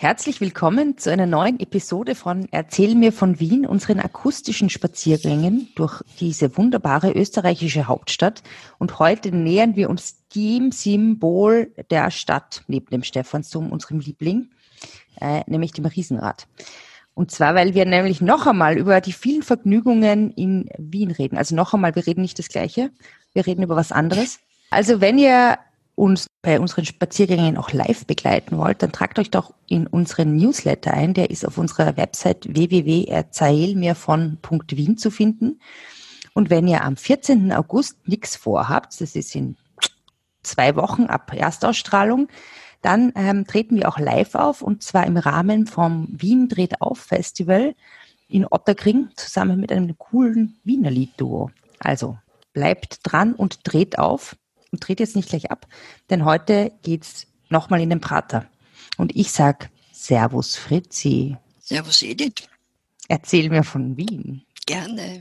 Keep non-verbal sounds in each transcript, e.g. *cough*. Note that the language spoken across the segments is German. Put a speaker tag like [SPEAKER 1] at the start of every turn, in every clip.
[SPEAKER 1] Herzlich willkommen zu einer neuen Episode von Erzähl mir von Wien, unseren akustischen Spaziergängen durch diese wunderbare österreichische Hauptstadt. Und heute nähern wir uns dem Symbol der Stadt neben dem Stephansdom, unserem Liebling, äh, nämlich dem Riesenrad. Und zwar, weil wir nämlich noch einmal über die vielen Vergnügungen in Wien reden. Also noch einmal, wir reden nicht das Gleiche, wir reden über was anderes. Also wenn ihr uns bei unseren Spaziergängen auch live begleiten wollt, dann tragt euch doch in unseren Newsletter ein. Der ist auf unserer Website www.erzählmirvon.wien zu finden. Und wenn ihr am 14. August nichts vorhabt, das ist in zwei Wochen ab Erstausstrahlung, dann ähm, treten wir auch live auf und zwar im Rahmen vom Wien Dreht auf Festival in Otterkring zusammen mit einem coolen Wiener Liedduo. Also bleibt dran und dreht auf und dreht jetzt nicht gleich ab, denn heute geht's nochmal in den Prater. Und ich sag Servus Fritzi.
[SPEAKER 2] Servus Edith.
[SPEAKER 1] Erzähl mir von Wien.
[SPEAKER 2] Gerne.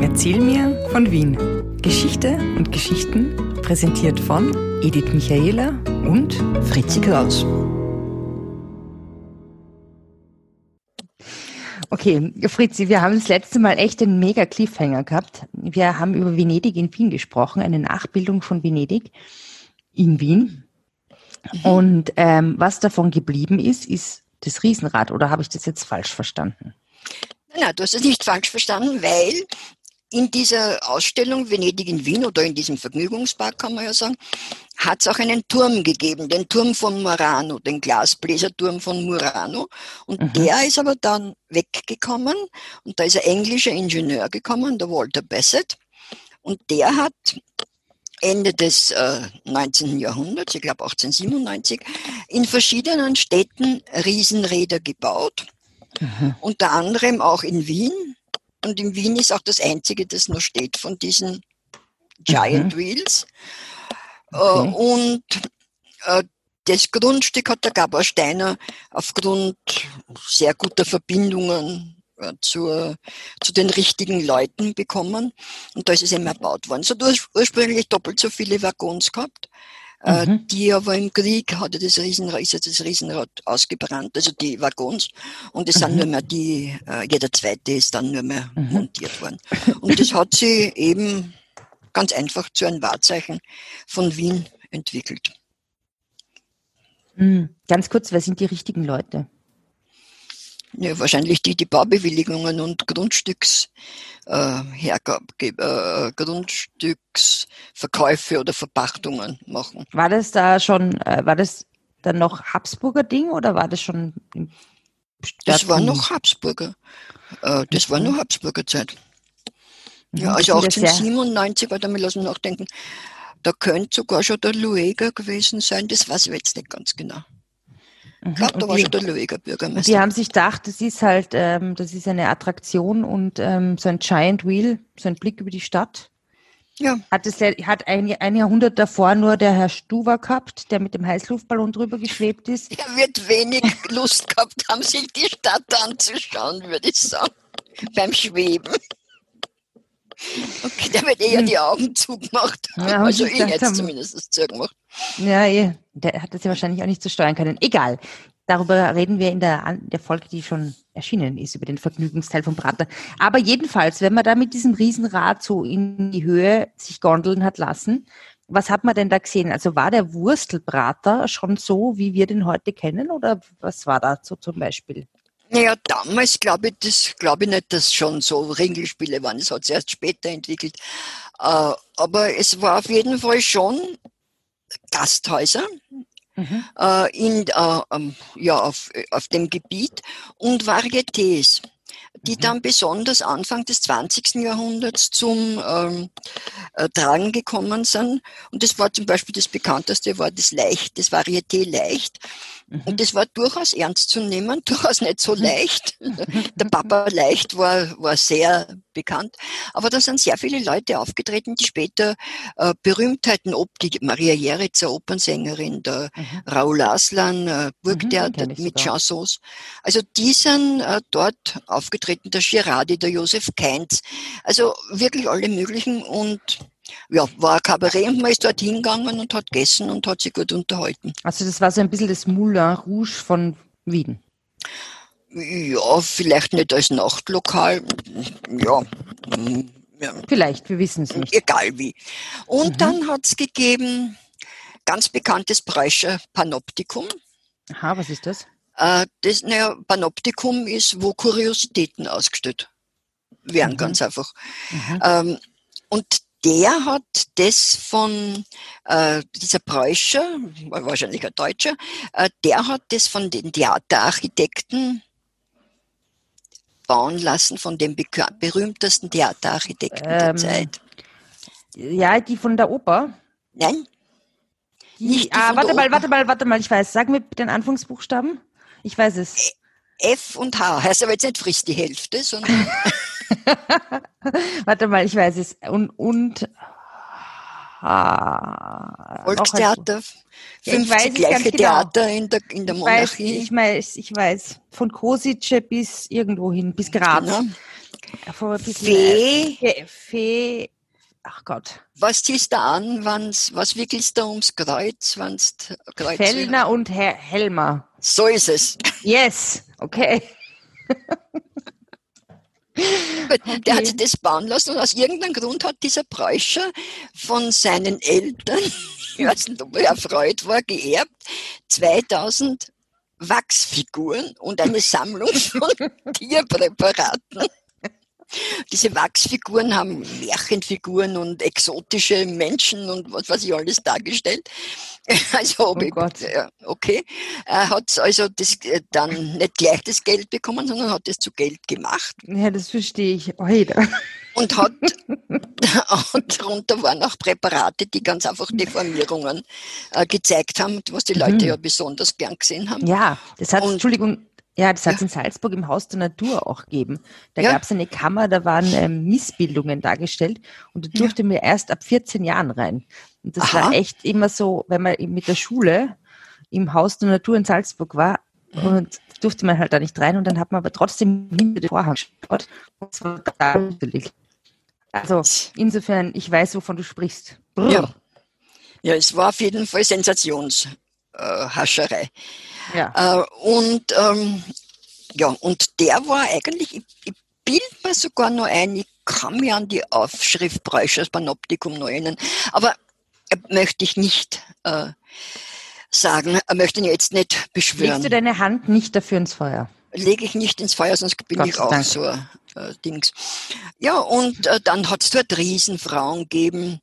[SPEAKER 1] Erzähl mir von Wien. Geschichte und Geschichten präsentiert von Edith Michaela und Fritzi Kraus. Okay, Fritzi, wir haben das letzte Mal echt einen mega Cliffhanger gehabt. Wir haben über Venedig in Wien gesprochen, eine Nachbildung von Venedig in Wien. Mhm. Und ähm, was davon geblieben ist, ist das Riesenrad. Oder habe ich das jetzt falsch verstanden?
[SPEAKER 2] Na, du hast es nicht falsch verstanden, weil in dieser Ausstellung Venedig in Wien oder in diesem Vergnügungspark kann man ja sagen, hat es auch einen Turm gegeben, den Turm von Murano, den Glasbläserturm von Murano. Und mhm. der ist aber dann weggekommen und da ist ein englischer Ingenieur gekommen, der Walter Bassett. Und der hat Ende des äh, 19. Jahrhunderts, ich glaube 1897, in verschiedenen Städten Riesenräder gebaut. Mhm. Unter anderem auch in Wien, und in Wien ist auch das einzige, das noch steht von diesen Giant mhm. Wheels. Äh, okay. Und äh, das Grundstück hat der Gabor Steiner aufgrund sehr guter Verbindungen äh, zur, zu den richtigen Leuten bekommen. Und da ist es eben erbaut worden. So, du hast ursprünglich doppelt so viele Waggons gehabt. Äh, mhm. Die aber im Krieg hatte das Riesenrad, ist das Riesenrad ausgebrannt, also die Waggons. Und es mhm. sind nur mehr die, äh, jeder zweite ist dann nur mehr mhm. montiert worden. Und das hat sie *laughs* eben ganz einfach zu einem Wahrzeichen von Wien entwickelt.
[SPEAKER 1] Mhm. Ganz kurz, wer sind die richtigen Leute?
[SPEAKER 2] Ja, wahrscheinlich die, die Baubewilligungen und Grundstücks, äh, äh, Grundstücksverkäufe oder Verpachtungen machen.
[SPEAKER 1] War das da schon, äh, war das dann noch Habsburger Ding oder war das schon
[SPEAKER 2] Das war noch Habsburger. Äh, das war noch Habsburger Zeit. Ja, mhm. also 1897, warte mal, lassen nachdenken, da könnte sogar schon der Lueger gewesen sein, das weiß ich jetzt nicht ganz genau. Ich glaube, da war die, schon der Löwiger Bürgermeister.
[SPEAKER 1] Die haben sich gedacht, das ist halt, ähm, das ist eine Attraktion und ähm, so ein Giant Wheel, so ein Blick über die Stadt. Ja. Hat, es, hat ein, ein Jahrhundert davor nur der Herr Stuwer gehabt, der mit dem Heißluftballon drüber geschwebt ist.
[SPEAKER 2] Er wird wenig Lust gehabt haben, sich die Stadt anzuschauen, würde ich sagen, beim Schweben. Okay, der wird eher hm. die Augen zugemacht. Ja, also ich hätte es zumindest zugemacht.
[SPEAKER 1] Ja, eh. der hat das ja wahrscheinlich auch nicht zu so steuern können. Egal. Darüber reden wir in der, der Folge, die schon erschienen ist, über den Vergnügungsteil vom Prater. Aber jedenfalls, wenn man da mit diesem Riesenrad so in die Höhe sich gondeln hat lassen, was hat man denn da gesehen? Also war der Wurstelbrater schon so, wie wir den heute kennen, oder was war da so zum Beispiel?
[SPEAKER 2] Naja, damals glaube ich, das glaube ich nicht, dass schon so Ringelspiele waren. Das hat sich erst später entwickelt. Äh, aber es war auf jeden Fall schon Gasthäuser mhm. äh, in, äh, ja, auf, auf dem Gebiet und Varietés die mhm. dann besonders Anfang des 20. Jahrhunderts zum ähm, äh, Tragen gekommen sind. Und das war zum Beispiel das bekannteste, war das Leicht, das Varieté Leicht. Mhm. Und das war durchaus ernst zu nehmen, *laughs* durchaus nicht so mhm. leicht. Der Papa Leicht war, war sehr bekannt. Aber da sind sehr viele Leute aufgetreten, die später äh, Berühmtheiten, ob die Maria Jeritzer, Opernsängerin, der mhm. Raoul Aslan, äh, Burgtheater mhm, mit Chansons. Also die sind äh, dort aufgetreten, der Girardi, der Josef Keinz. Also wirklich alle möglichen und ja, war ein Kabarett und man ist dort hingegangen und hat gegessen und hat sich gut unterhalten.
[SPEAKER 1] Also das war so ein bisschen das Moulin Rouge von Wien.
[SPEAKER 2] Ja, vielleicht nicht als Nachtlokal. Ja.
[SPEAKER 1] ja. Vielleicht, wir wissen es nicht.
[SPEAKER 2] Egal wie. Und mhm. dann hat es gegeben, ganz bekanntes Breischer Panoptikum.
[SPEAKER 1] Aha, was ist das?
[SPEAKER 2] Äh, das naja, Panoptikum ist, wo Kuriositäten ausgestellt werden, mhm. ganz einfach. Mhm. Ähm, und der hat das von äh, dieser Preuscher, wahrscheinlich ein Deutscher, äh, der hat das von den Theaterarchitekten bauen lassen, von dem berühmtesten Theaterarchitekten ähm, der Zeit.
[SPEAKER 1] Ja, die von der Oper?
[SPEAKER 2] Nein.
[SPEAKER 1] Die, nicht die ah, warte mal, Oper. warte mal, warte mal, ich weiß. Sag mir den Anfangsbuchstaben. Ich weiß es.
[SPEAKER 2] F und H. Heißt aber jetzt nicht frisst die Hälfte, sondern. *laughs*
[SPEAKER 1] Warte mal, ich weiß es. Und, und
[SPEAKER 2] Volkstheater, ja, ich weiß gleiche genau. Theater in der, in der
[SPEAKER 1] ich
[SPEAKER 2] Monarchie.
[SPEAKER 1] Weiß, ich weiß, ich weiß. Von Kosice bis irgendwo hin, bis Graz.
[SPEAKER 2] Genau. Fee.
[SPEAKER 1] Fee. Fee. Ach Gott.
[SPEAKER 2] Was ziehst du an, wann's, was wickelst du ums Kreuz, wann's
[SPEAKER 1] Kreuz Fellner und Her Helmer.
[SPEAKER 2] So ist es.
[SPEAKER 1] Yes, okay. *laughs*
[SPEAKER 2] Okay. Der hat sich das bauen lassen und aus irgendeinem Grund hat dieser Preuscher von seinen Eltern, *laughs* ich weiß nicht, ob er erfreut war, geerbt, 2000 Wachsfiguren und eine Sammlung von *laughs* Tierpräparaten. Diese Wachsfiguren haben Märchenfiguren und exotische Menschen und was weiß ich alles dargestellt. *laughs* Also, oh ich, okay. Er hat also das, äh, dann nicht gleich das Geld bekommen, sondern hat es zu Geld gemacht.
[SPEAKER 1] Ja, das verstehe ich heute.
[SPEAKER 2] Und hat, *laughs* und darunter waren auch Präparate, die ganz einfach Deformierungen äh, gezeigt haben, was die Leute mhm. ja besonders gern gesehen haben.
[SPEAKER 1] Ja, das hat, und, Entschuldigung, ja, das hat es in Salzburg im Haus der Natur auch gegeben. Da ja. gab es eine Kammer, da waren ähm, Missbildungen dargestellt und da durfte ja. mir erst ab 14 Jahren rein. Und das Aha. war echt immer so, wenn man mit der Schule im Haus der Natur in Salzburg war, und durfte man halt da nicht rein und dann hat man aber trotzdem hinter den Vorhang geschaut und zwar da natürlich. Also insofern, ich weiß, wovon du sprichst.
[SPEAKER 2] Ja. ja, es war auf jeden Fall Sensationshascherei. Äh, ja. Äh, und ähm, ja, und der war eigentlich, ich, ich bild mir sogar noch ein, ich kann mir an die Aufschrift Bräuschers Panoptikum noch erinnern, aber äh, möchte ich nicht äh, sagen, möchte ihn jetzt nicht beschwören.
[SPEAKER 1] Legst du deine Hand nicht dafür ins Feuer?
[SPEAKER 2] Lege ich nicht ins Feuer, sonst bin Gott ich auch Dank. so äh, Dings. Ja, und äh, dann hat es dort Riesenfrauen gegeben,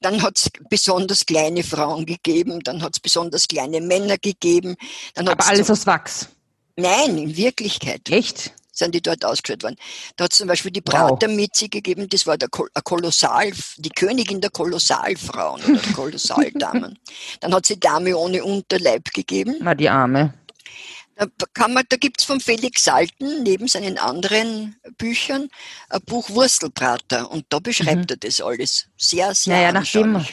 [SPEAKER 2] dann hat es besonders kleine Frauen gegeben, dann hat es besonders kleine Männer gegeben. Dann
[SPEAKER 1] Aber alles aus Wachs?
[SPEAKER 2] Nein, in Wirklichkeit.
[SPEAKER 1] Echt?
[SPEAKER 2] sind die dort ausgeführt worden. Da hat es zum Beispiel die Pratermitzi wow. gegeben, das war der Kolossal, die Königin der Kolossalfrauen oder *laughs* Kolossaldamen. Dann hat sie Dame ohne Unterleib gegeben.
[SPEAKER 1] Na, die Arme.
[SPEAKER 2] Da, kann man, da gibt's von Felix Salten neben seinen anderen Büchern ein Buch Wurstelbrater und da beschreibt mhm. er das alles sehr, sehr
[SPEAKER 1] naja, nachdem,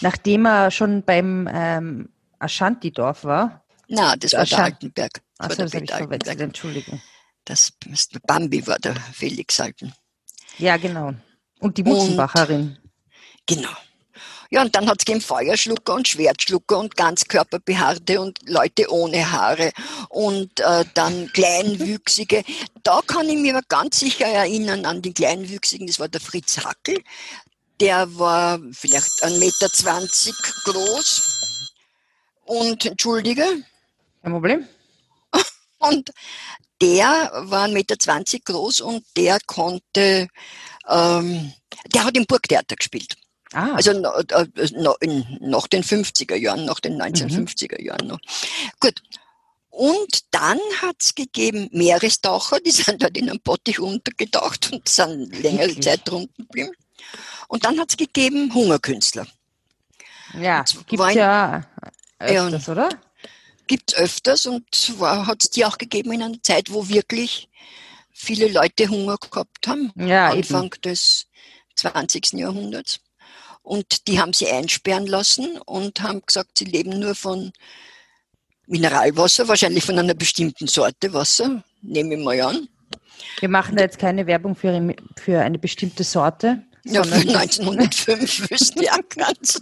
[SPEAKER 1] nachdem er schon beim ähm, Ashanti-Dorf war.
[SPEAKER 2] Na, das war Aschant der Altenberg.
[SPEAKER 1] Achso, das habe ich verwechselt, Entschuldigung.
[SPEAKER 2] Das Bambi war der Felix Salten.
[SPEAKER 1] Ja, genau. Und die Mutzenbacherin.
[SPEAKER 2] Genau. Ja, und dann hat es gegeben Feuerschlucker und Schwertschlucker und Ganzkörperbehaarte und Leute ohne Haare und äh, dann Kleinwüchsige. Da kann ich mich aber ganz sicher erinnern an die Kleinwüchsigen, das war der Fritz Hackel. Der war vielleicht 1,20 Meter groß und, entschuldige.
[SPEAKER 1] Kein Problem. *laughs*
[SPEAKER 2] Und der war 1,20 Meter groß und der konnte, ähm, der hat im Burgtheater gespielt. Ah. Also äh, nach den 50er Jahren, nach den 1950er mhm. Jahren noch. Gut. Und dann hat es gegeben Meerestaucher, die *laughs* sind dort in einem Bottich untergetaucht und sind längere Wirklich? Zeit drunten geblieben. Und dann hat es gegeben Hungerkünstler.
[SPEAKER 1] Ja, gibt es ja öfters, ja, oder?
[SPEAKER 2] Gibt es öfters und hat es die auch gegeben in einer Zeit, wo wirklich viele Leute Hunger gehabt haben. Ja, Anfang eben. des 20. Jahrhunderts. Und die haben sie einsperren lassen und haben gesagt, sie leben nur von Mineralwasser, wahrscheinlich von einer bestimmten Sorte Wasser, nehme ich mal an.
[SPEAKER 1] Wir machen da jetzt keine Werbung für, für eine bestimmte Sorte.
[SPEAKER 2] Ja, für 1905 *laughs* wüsste ich auch ganz.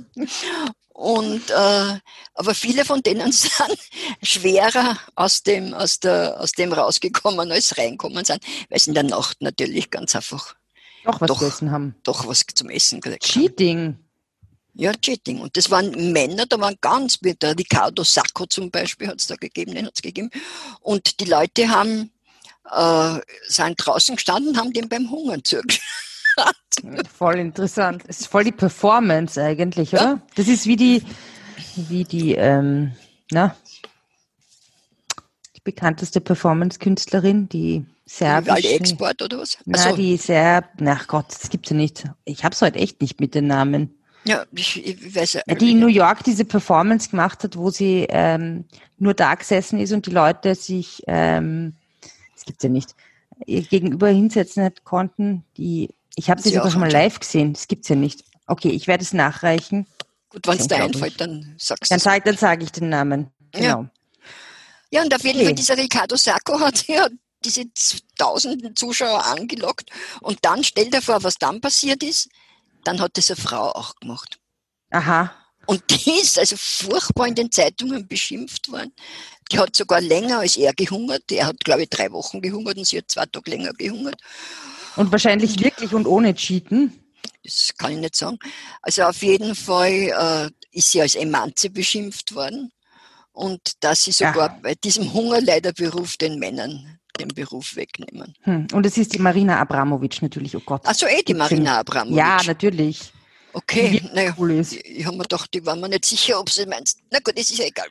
[SPEAKER 2] Und, äh, aber viele von denen *laughs* sind schwerer aus dem, aus, der, aus dem rausgekommen, als reinkommen sind, weil sie in der Nacht natürlich ganz einfach
[SPEAKER 1] doch was doch, zu essen haben.
[SPEAKER 2] Doch was zum Essen
[SPEAKER 1] gekriegt Cheating.
[SPEAKER 2] Ja, Cheating. Und das waren Männer, da waren ganz, der Riccardo Sacco zum Beispiel hat es da gegeben, den hat es gegeben. Und die Leute haben, äh, sind draußen gestanden, haben den beim Hungern zugeschaut. *laughs*
[SPEAKER 1] Voll interessant. Es ist voll die Performance eigentlich, oder? Ja. Das ist wie die, wie die, ähm, na, die bekannteste Performance-Künstlerin, die serbische.
[SPEAKER 2] Die Export oder was?
[SPEAKER 1] Na, so. die Serb, ach Gott, das gibt's ja nicht. Ich hab's heute echt nicht mit den Namen.
[SPEAKER 2] Ja, ich, ich weiß ja.
[SPEAKER 1] Die in New York diese Performance gemacht hat, wo sie ähm, nur da gesessen ist und die Leute sich, ähm, das gibt's ja nicht, gegenüber hinsetzen konnten, die ich habe sie sogar schon mal live gesehen. Das gibt's ja nicht. Okay, ich werde es nachreichen.
[SPEAKER 2] Gut, wenn es dir einfällt, dann sagst
[SPEAKER 1] du Dann, dann sage ich den Namen. Genau.
[SPEAKER 2] Ja, ja und auf jeden okay. Fall dieser Riccardo Sacco hat ja diese tausenden Zuschauer angelockt. Und dann stell dir vor, was dann passiert ist. Dann hat diese Frau auch gemacht.
[SPEAKER 1] Aha.
[SPEAKER 2] Und die ist also furchtbar in den Zeitungen beschimpft worden. Die hat sogar länger als er gehungert. Er hat, glaube ich, drei Wochen gehungert und sie hat zwei Tage länger gehungert.
[SPEAKER 1] Und wahrscheinlich wirklich und ohne Cheaten?
[SPEAKER 2] Das kann ich nicht sagen. Also auf jeden Fall äh, ist sie als Emanze beschimpft worden und dass sie sogar ja. bei diesem Hungerleiderberuf den Männern den Beruf wegnehmen.
[SPEAKER 1] Hm. Und es ist die Marina Abramovic natürlich, oh Gott.
[SPEAKER 2] Also eh die Marina Abramovic.
[SPEAKER 1] Ja, natürlich.
[SPEAKER 2] Okay, naja, cool ist. ich habe mir gedacht, die waren mir nicht sicher, ob sie meinst. Na gut, das ist ja egal.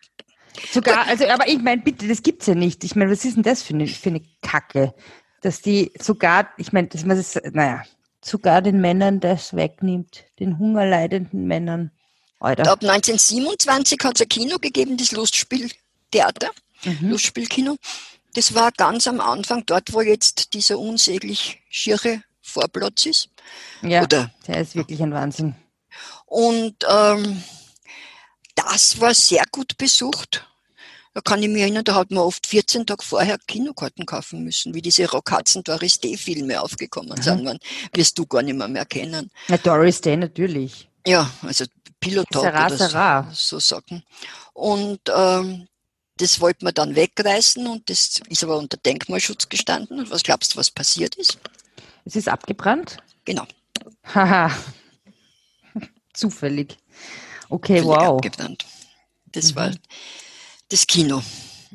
[SPEAKER 1] Sogar, also, aber ich meine, bitte, das gibt's ja nicht. Ich meine, was ist denn das für eine, für eine Kacke? dass die sogar, ich meine, dass man das, naja, sogar den Männern das wegnimmt, den hungerleidenden Männern.
[SPEAKER 2] Alter. Ab 1927 hat es ein Kino gegeben, das Lustspieltheater, mhm. Lustspielkino. Das war ganz am Anfang, dort wo jetzt dieser unsäglich schiere Vorplatz ist.
[SPEAKER 1] Ja, Oder, der ist wirklich ein Wahnsinn.
[SPEAKER 2] Und ähm, das war sehr gut besucht. Da kann ich mich erinnern, da hat man oft 14 Tage vorher Kinokarten kaufen müssen, wie diese Rockhatzen Doris Day Filme aufgekommen sind, man, wirst du gar nicht mehr, mehr kennen.
[SPEAKER 1] Ja, Doris Day natürlich.
[SPEAKER 2] Ja, also Pilotalk oder Sarah. so, so sagen. Und ähm, das wollte man dann wegreißen und das ist aber unter Denkmalschutz gestanden. Und was glaubst du, was passiert ist?
[SPEAKER 1] Es ist abgebrannt?
[SPEAKER 2] Genau.
[SPEAKER 1] Haha. *laughs* Zufällig. Okay, Zufällig wow.
[SPEAKER 2] Abgebrannt. Das mhm. war das Kino.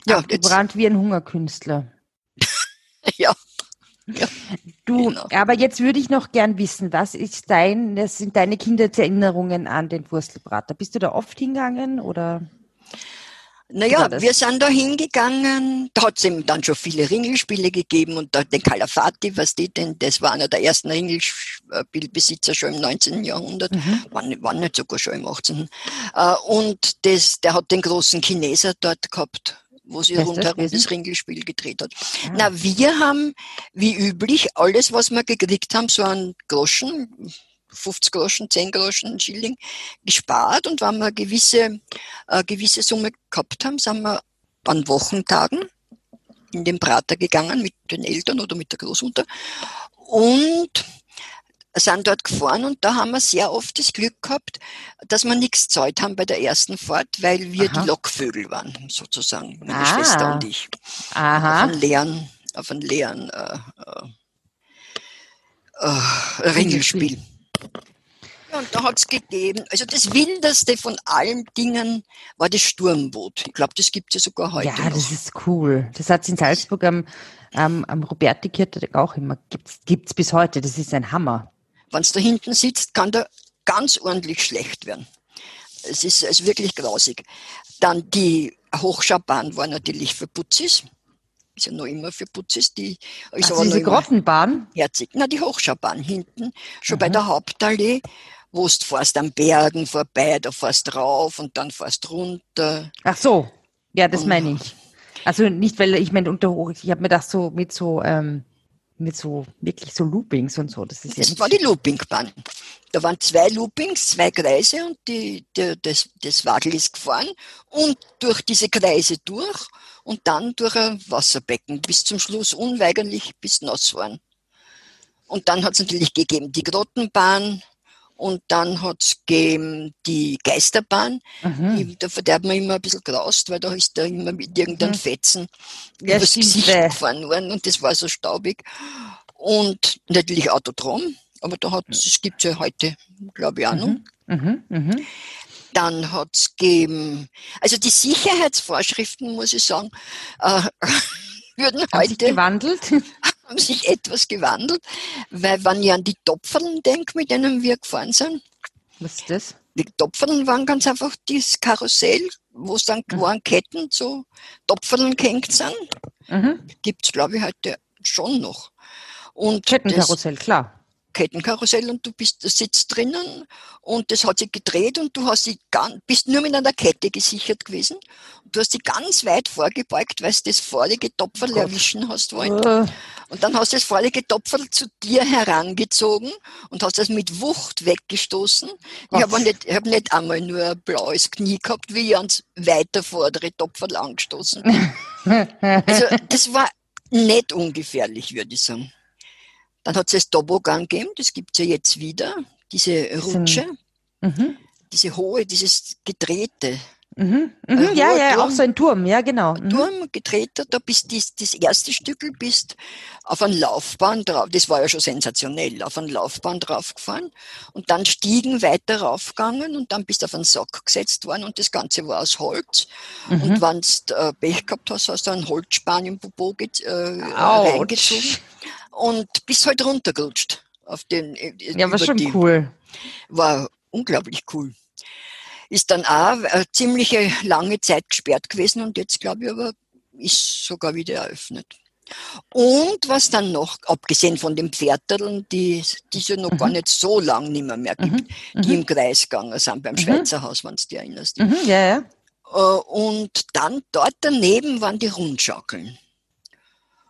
[SPEAKER 1] Ja, Abgebrannt wie ein Hungerkünstler. *laughs*
[SPEAKER 2] ja.
[SPEAKER 1] Ja. *laughs* Du, genau. aber jetzt würde ich noch gern wissen, was ist dein, das sind deine Kindheitserinnerungen an den Wurstelbrater? Bist du da oft hingegangen oder?
[SPEAKER 2] Naja, wir sind da hingegangen, da hat es eben dann schon viele Ringelspiele gegeben und da, den Calafati, was die denn, das war einer der ersten Ringelspielbesitzer schon im 19. Jahrhundert, mhm. war, war nicht sogar schon im 18. Äh, und das, der hat den großen Chineser dort gehabt, wo sie rundherum das, Ringelspiel gedreht hat. Ah. Na, wir haben, wie üblich, alles, was wir gekriegt haben, so einen Groschen, 50 Groschen, 10 Groschen, Schilling gespart und wenn wir gewisse, eine gewisse Summe gehabt haben, sind wir an Wochentagen in den Prater gegangen mit den Eltern oder mit der Großmutter und sind dort gefahren und da haben wir sehr oft das Glück gehabt, dass wir nichts zahlt haben bei der ersten Fahrt, weil wir Aha. die Lokvögel waren, sozusagen, meine ah. Schwester und ich. Aha. Auf einem leeren, auf einem leeren äh, äh, äh, Ringelspiel. Ja, und da hat es gegeben, also das Wildeste von allen Dingen war das Sturmboot. Ich glaube, das gibt es ja sogar heute.
[SPEAKER 1] Ja,
[SPEAKER 2] noch.
[SPEAKER 1] das ist cool. Das hat es in Salzburg am, am, am Robertikirche auch immer. Gibt es bis heute. Das ist ein Hammer.
[SPEAKER 2] Wenn es da hinten sitzt, kann der ganz ordentlich schlecht werden. Es ist also wirklich grausig. Dann die Hochschaubahn war natürlich für Putzis ist ja noch immer für Putzis, die
[SPEAKER 1] ist aber diese Grottenbahn?
[SPEAKER 2] Herzig. Na, die Hochschaubahn hinten, schon mhm. bei der Hauptallee, wo du fährst am Bergen vorbei, da fährst drauf und dann fährst runter.
[SPEAKER 1] Ach so, ja, das meine ich. Also nicht, weil ich meine, unter Hoch, ich habe mir das so mit so, ähm, mit so, wirklich so Loopings und so. Das, ist
[SPEAKER 2] das
[SPEAKER 1] ja
[SPEAKER 2] war die Loopingbahn. Da waren zwei Loopings, zwei Kreise und die, die, das, das Wadel ist gefahren und durch diese Kreise durch und dann durch ein Wasserbecken bis zum Schluss unweigerlich bis nass waren. Und dann hat es natürlich gegeben die Grottenbahn und dann hat es gegeben die Geisterbahn.
[SPEAKER 1] Mhm.
[SPEAKER 2] Da verderbt man immer ein bisschen graust, weil da ist da immer mit irgendeinem
[SPEAKER 1] Mhm.
[SPEAKER 2] Fetzen
[SPEAKER 1] Ja,
[SPEAKER 2] übers Gesicht
[SPEAKER 1] weh.
[SPEAKER 2] gefahren worden und das war so staubig. Und natürlich Autodrom, aber da hat es gibt ja heute, glaube ich, auch noch.
[SPEAKER 1] Mhm. Mhm. Mhm.
[SPEAKER 2] Dann hat es gegeben, also die Sicherheitsvorschriften, muss ich sagen, äh, *laughs* würden heute
[SPEAKER 1] gewandelt? *laughs*
[SPEAKER 2] haben sich etwas gewandelt, weil wenn ich an die Topferln denke, mit denen wir gefahren sind,
[SPEAKER 1] Was ist das?
[SPEAKER 2] die Topferln waren ganz einfach dieses Karussell, wo es dann
[SPEAKER 1] Mhm.
[SPEAKER 2] waren Ketten so Topferln gehängt sind.
[SPEAKER 1] Mhm.
[SPEAKER 2] Gibt es, glaube ich, heute schon noch. Und das
[SPEAKER 1] Kettenkarussell, klar.
[SPEAKER 2] Kettenkarussell und du bist, sitzt drinnen und das hat sich gedreht und du hast ganz, bist nur mit einer Kette gesichert gewesen. Und du hast dich ganz weit vorgebeugt, weil du das vorige Topferl
[SPEAKER 1] Gott.
[SPEAKER 2] erwischen hast wollen.
[SPEAKER 1] Äh,
[SPEAKER 2] Und dann hast du das vorige Topferl zu dir herangezogen und hast das mit Wucht weggestoßen. Ich habe nicht, ich hab nicht einmal nur ein blaues Knie gehabt, wie ich ans weiter vordere Topferl angestoßen bin. *laughs* Also das war nicht ungefährlich, würde ich sagen. Dann hat es das Toboggan gegeben, das gibt es ja jetzt wieder, diese Rutsche,
[SPEAKER 1] mhm.
[SPEAKER 2] diese hohe, dieses gedrehte
[SPEAKER 1] Mhm. Mhm. Ja,
[SPEAKER 2] hoher
[SPEAKER 1] ja, auch
[SPEAKER 2] Turm.
[SPEAKER 1] so ein Turm, ja, genau. Mhm.
[SPEAKER 2] Turm, gedrehter, da bist dies, das erste Stückel bist auf ein Laufbahn drauf, das war ja schon sensationell, auf ein Laufbahn draufgefahren und dann Stiegen weiter raufgegangen und dann bist du auf einen Sack gesetzt worden und das Ganze war aus Holz.
[SPEAKER 1] Mhm.
[SPEAKER 2] Und wenn du äh, Pech gehabt hast, hast du einen Holzspan im Popo äh, reingezogen und bist halt runtergerutscht. Auf den, äh,
[SPEAKER 1] Ja, war schon
[SPEAKER 2] die,
[SPEAKER 1] cool.
[SPEAKER 2] war unglaublich cool. Ist dann auch eine ziemliche lange Zeit gesperrt gewesen und jetzt glaube ich aber ist sogar wieder eröffnet. Und was dann noch, abgesehen von den Pferdeln, die die es ja noch
[SPEAKER 1] Mhm.
[SPEAKER 2] gar nicht so lang nicht mehr, mehr gibt,
[SPEAKER 1] Mhm.
[SPEAKER 2] die
[SPEAKER 1] Mhm.
[SPEAKER 2] im Kreis gegangen sind beim
[SPEAKER 1] Mhm.
[SPEAKER 2] Schweizer Haus, wenn du dich erinnerst.
[SPEAKER 1] Mhm. Ja, ja.
[SPEAKER 2] Äh, Und dann dort daneben waren die Rundschaukeln.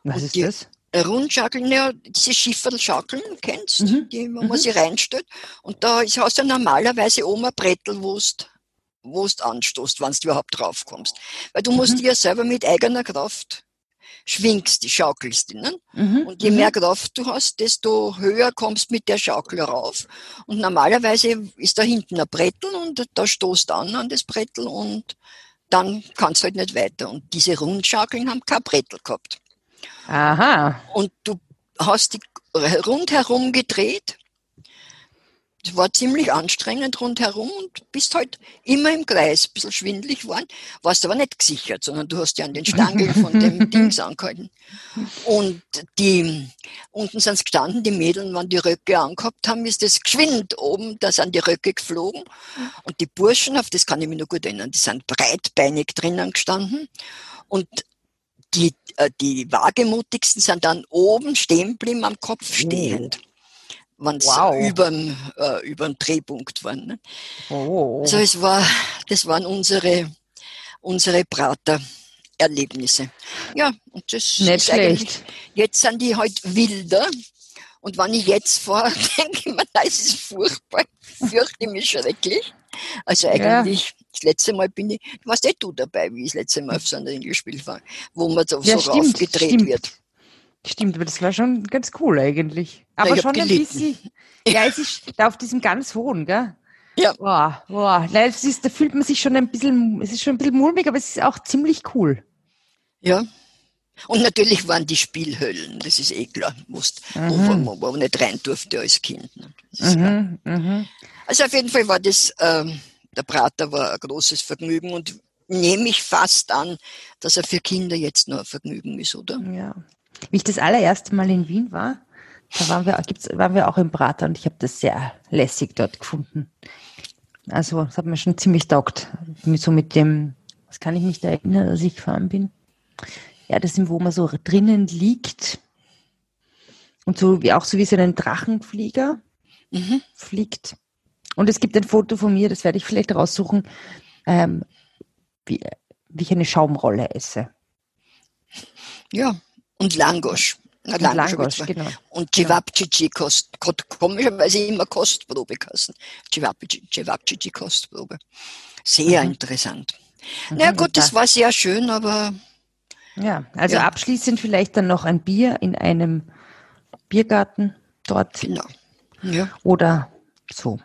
[SPEAKER 1] Was
[SPEAKER 2] Und
[SPEAKER 1] ist
[SPEAKER 2] die-
[SPEAKER 1] das?
[SPEAKER 2] Rundschaukeln, ja, diese Schifferlschaukeln, kennst
[SPEAKER 1] Mhm.
[SPEAKER 2] die, wo
[SPEAKER 1] Mhm.
[SPEAKER 2] man sie reinstellt. Und da ist, hast du normalerweise oben ein Brettel, wo du anstoßt, wenn du überhaupt draufkommst. Weil du musst
[SPEAKER 1] Mhm.
[SPEAKER 2] die ja selber mit eigener Kraft schwingst, die schaukelst. Ne?
[SPEAKER 1] Mhm.
[SPEAKER 2] Und je
[SPEAKER 1] Mhm.
[SPEAKER 2] mehr Kraft du hast, desto höher kommst mit der Schaukel rauf. Und normalerweise ist da hinten ein Brettel und da stoßt an an das Brettel und dann kannst du halt nicht weiter. Und diese Rundschaukeln haben kein Brettel gehabt.
[SPEAKER 1] Aha.
[SPEAKER 2] Und du hast die rundherum gedreht. Es war ziemlich anstrengend rundherum und bist halt immer im Kreis, ein bisschen schwindelig geworden, warst aber nicht gesichert, sondern du hast ja an den Stangeln von dem *laughs* Dings angehalten. Und die, unten sind gestanden, die Mädeln, wenn die Röcke angehabt haben, ist das geschwind oben, da sind die Röcke geflogen. Und die Burschen, auf das kann ich mich noch gut erinnern, die sind breitbeinig drinnen gestanden. Und die, äh, die wagemutigsten sind dann oben stehen geblieben, am Kopf stehend. Wenn sie
[SPEAKER 1] Wow.
[SPEAKER 2] überm, äh, überm Drehpunkt waren. Ne?
[SPEAKER 1] Oh.
[SPEAKER 2] Also es war, das waren unsere, unsere Prater-Erlebnisse. Ja, und das
[SPEAKER 1] Nicht
[SPEAKER 2] ist eigentlich,
[SPEAKER 1] schlecht.
[SPEAKER 2] jetzt sind die halt wilder. Und wenn ich jetzt fahre, *laughs* denke ich mir, es ist furchtbar, ich fürchte mich schrecklich. Also
[SPEAKER 1] Ja.
[SPEAKER 2] eigentlich, das letzte Mal bin ich, du warst eh du dabei, wie ich das letzte Mal auf so einem Englischspiel war, wo man so,
[SPEAKER 1] Ja,
[SPEAKER 2] so
[SPEAKER 1] stimmt,
[SPEAKER 2] raufgedreht
[SPEAKER 1] stimmt.
[SPEAKER 2] wird.
[SPEAKER 1] Stimmt, aber das war schon ganz cool eigentlich. Aber schon ein bisschen. *laughs* Ja, es ist da auf diesem ganz hohen, gell?
[SPEAKER 2] Ja.
[SPEAKER 1] Boah, boah. Nein, es ist, da fühlt man sich schon ein bisschen, es ist schon ein bisschen mulmig, aber es ist auch ziemlich cool.
[SPEAKER 2] Ja. Und natürlich waren die Spielhöllen, das ist eh klar, wusst, wo,
[SPEAKER 1] Mhm.
[SPEAKER 2] wo, wo man nicht rein durfte als Kind. ne.
[SPEAKER 1] Mhm, mhm.
[SPEAKER 2] Also auf jeden Fall war das, ähm, der Prater war ein großes Vergnügen und nehme ich fast an, dass er für Kinder jetzt nur ein Vergnügen ist, oder?
[SPEAKER 1] Ja. Wie ich das allererste Mal in Wien war, da waren wir, gibt's, waren wir auch im Prater und ich habe das sehr lässig dort gefunden. Also, das hat mir schon ziemlich taugt. Mit, so mit dem, das kann ich nicht erinnern, dass ich gefahren bin. Ja, das sind, wo man so drinnen liegt und so wie auch so wie so einen Drachenflieger
[SPEAKER 2] Mhm.
[SPEAKER 1] fliegt. Und es gibt ein Foto von mir, das werde ich vielleicht raussuchen, ähm, wie, wie ich eine Schaumrolle esse.
[SPEAKER 2] Ja, und Langosch. Na,
[SPEAKER 1] Und
[SPEAKER 2] Langosch,
[SPEAKER 1] Langosch, genau.
[SPEAKER 2] Und Cevapcici kost, kot- komischerweise immer Kostprobe kassen. Cevapcici Cevapcici Kostprobe. Sehr
[SPEAKER 1] Mhm.
[SPEAKER 2] interessant.
[SPEAKER 1] Mhm,
[SPEAKER 2] Na gut, das
[SPEAKER 1] da-
[SPEAKER 2] war sehr schön, aber
[SPEAKER 1] Ja, also
[SPEAKER 2] Ja.
[SPEAKER 1] abschließend vielleicht dann noch ein Bier in einem Biergarten dort.
[SPEAKER 2] Genau. Ja.
[SPEAKER 1] Oder so.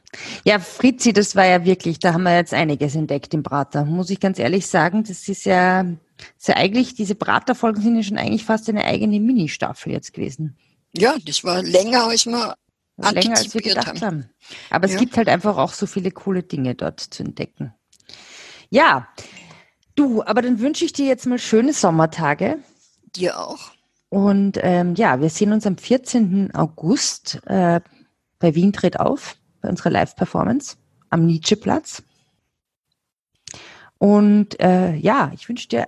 [SPEAKER 1] Ja, Fritzi, das war ja wirklich, da haben wir jetzt einiges entdeckt im Prater. Muss ich ganz ehrlich sagen, das ist ja, ist ja eigentlich, diese Praterfolgen sind ja schon eigentlich fast eine eigene Mini-Staffel jetzt gewesen.
[SPEAKER 2] Ja, das war länger, als wir
[SPEAKER 1] länger als wir gedacht haben. haben. Aber es ja. gibt halt einfach auch so viele coole Dinge dort zu entdecken. Ja, du, aber dann wünsche ich dir jetzt mal schöne Sommertage.
[SPEAKER 2] Dir auch.
[SPEAKER 1] Und ähm, ja, wir sehen uns am 14. August äh, bei Wien dreht auf, bei unserer Live-Performance am Nietzsche-Platz. Und äh, ja, ich wünsche dir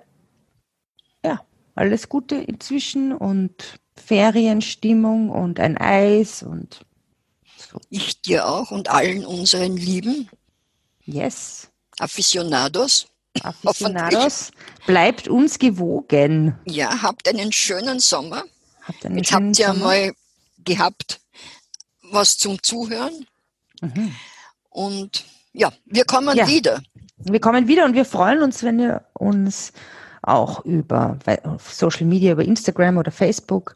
[SPEAKER 1] ja, alles Gute inzwischen und Ferienstimmung und ein Eis und
[SPEAKER 2] so. Ich dir auch und allen unseren Lieben.
[SPEAKER 1] Yes.
[SPEAKER 2] Aficionados.
[SPEAKER 1] Aficionados. Bleibt uns gewogen.
[SPEAKER 2] Ja, habt einen schönen Sommer.
[SPEAKER 1] Habt einen
[SPEAKER 2] Jetzt
[SPEAKER 1] schönen
[SPEAKER 2] habt ihr
[SPEAKER 1] Sommer.
[SPEAKER 2] mal gehabt, was zum Zuhören. Mhm. Und ja, wir kommen ja. wieder.
[SPEAKER 1] Wir kommen wieder und wir freuen uns, wenn ihr uns auch über Social Media, über Instagram oder Facebook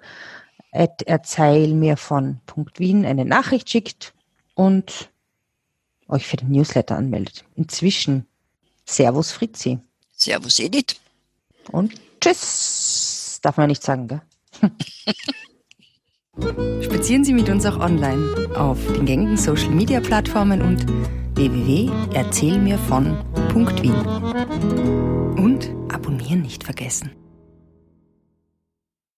[SPEAKER 1] erzähl mir von Wien eine Nachricht schickt und euch für den Newsletter anmeldet. Inzwischen Servus Fritzi.
[SPEAKER 2] Servus Edith.
[SPEAKER 1] Und tschüss. Darf man nicht sagen, gell? *laughs* Spazieren Sie mit uns auch online auf den gängigen Social Media Plattformen und www.erzählmirvon.wien. Und abonnieren nicht vergessen.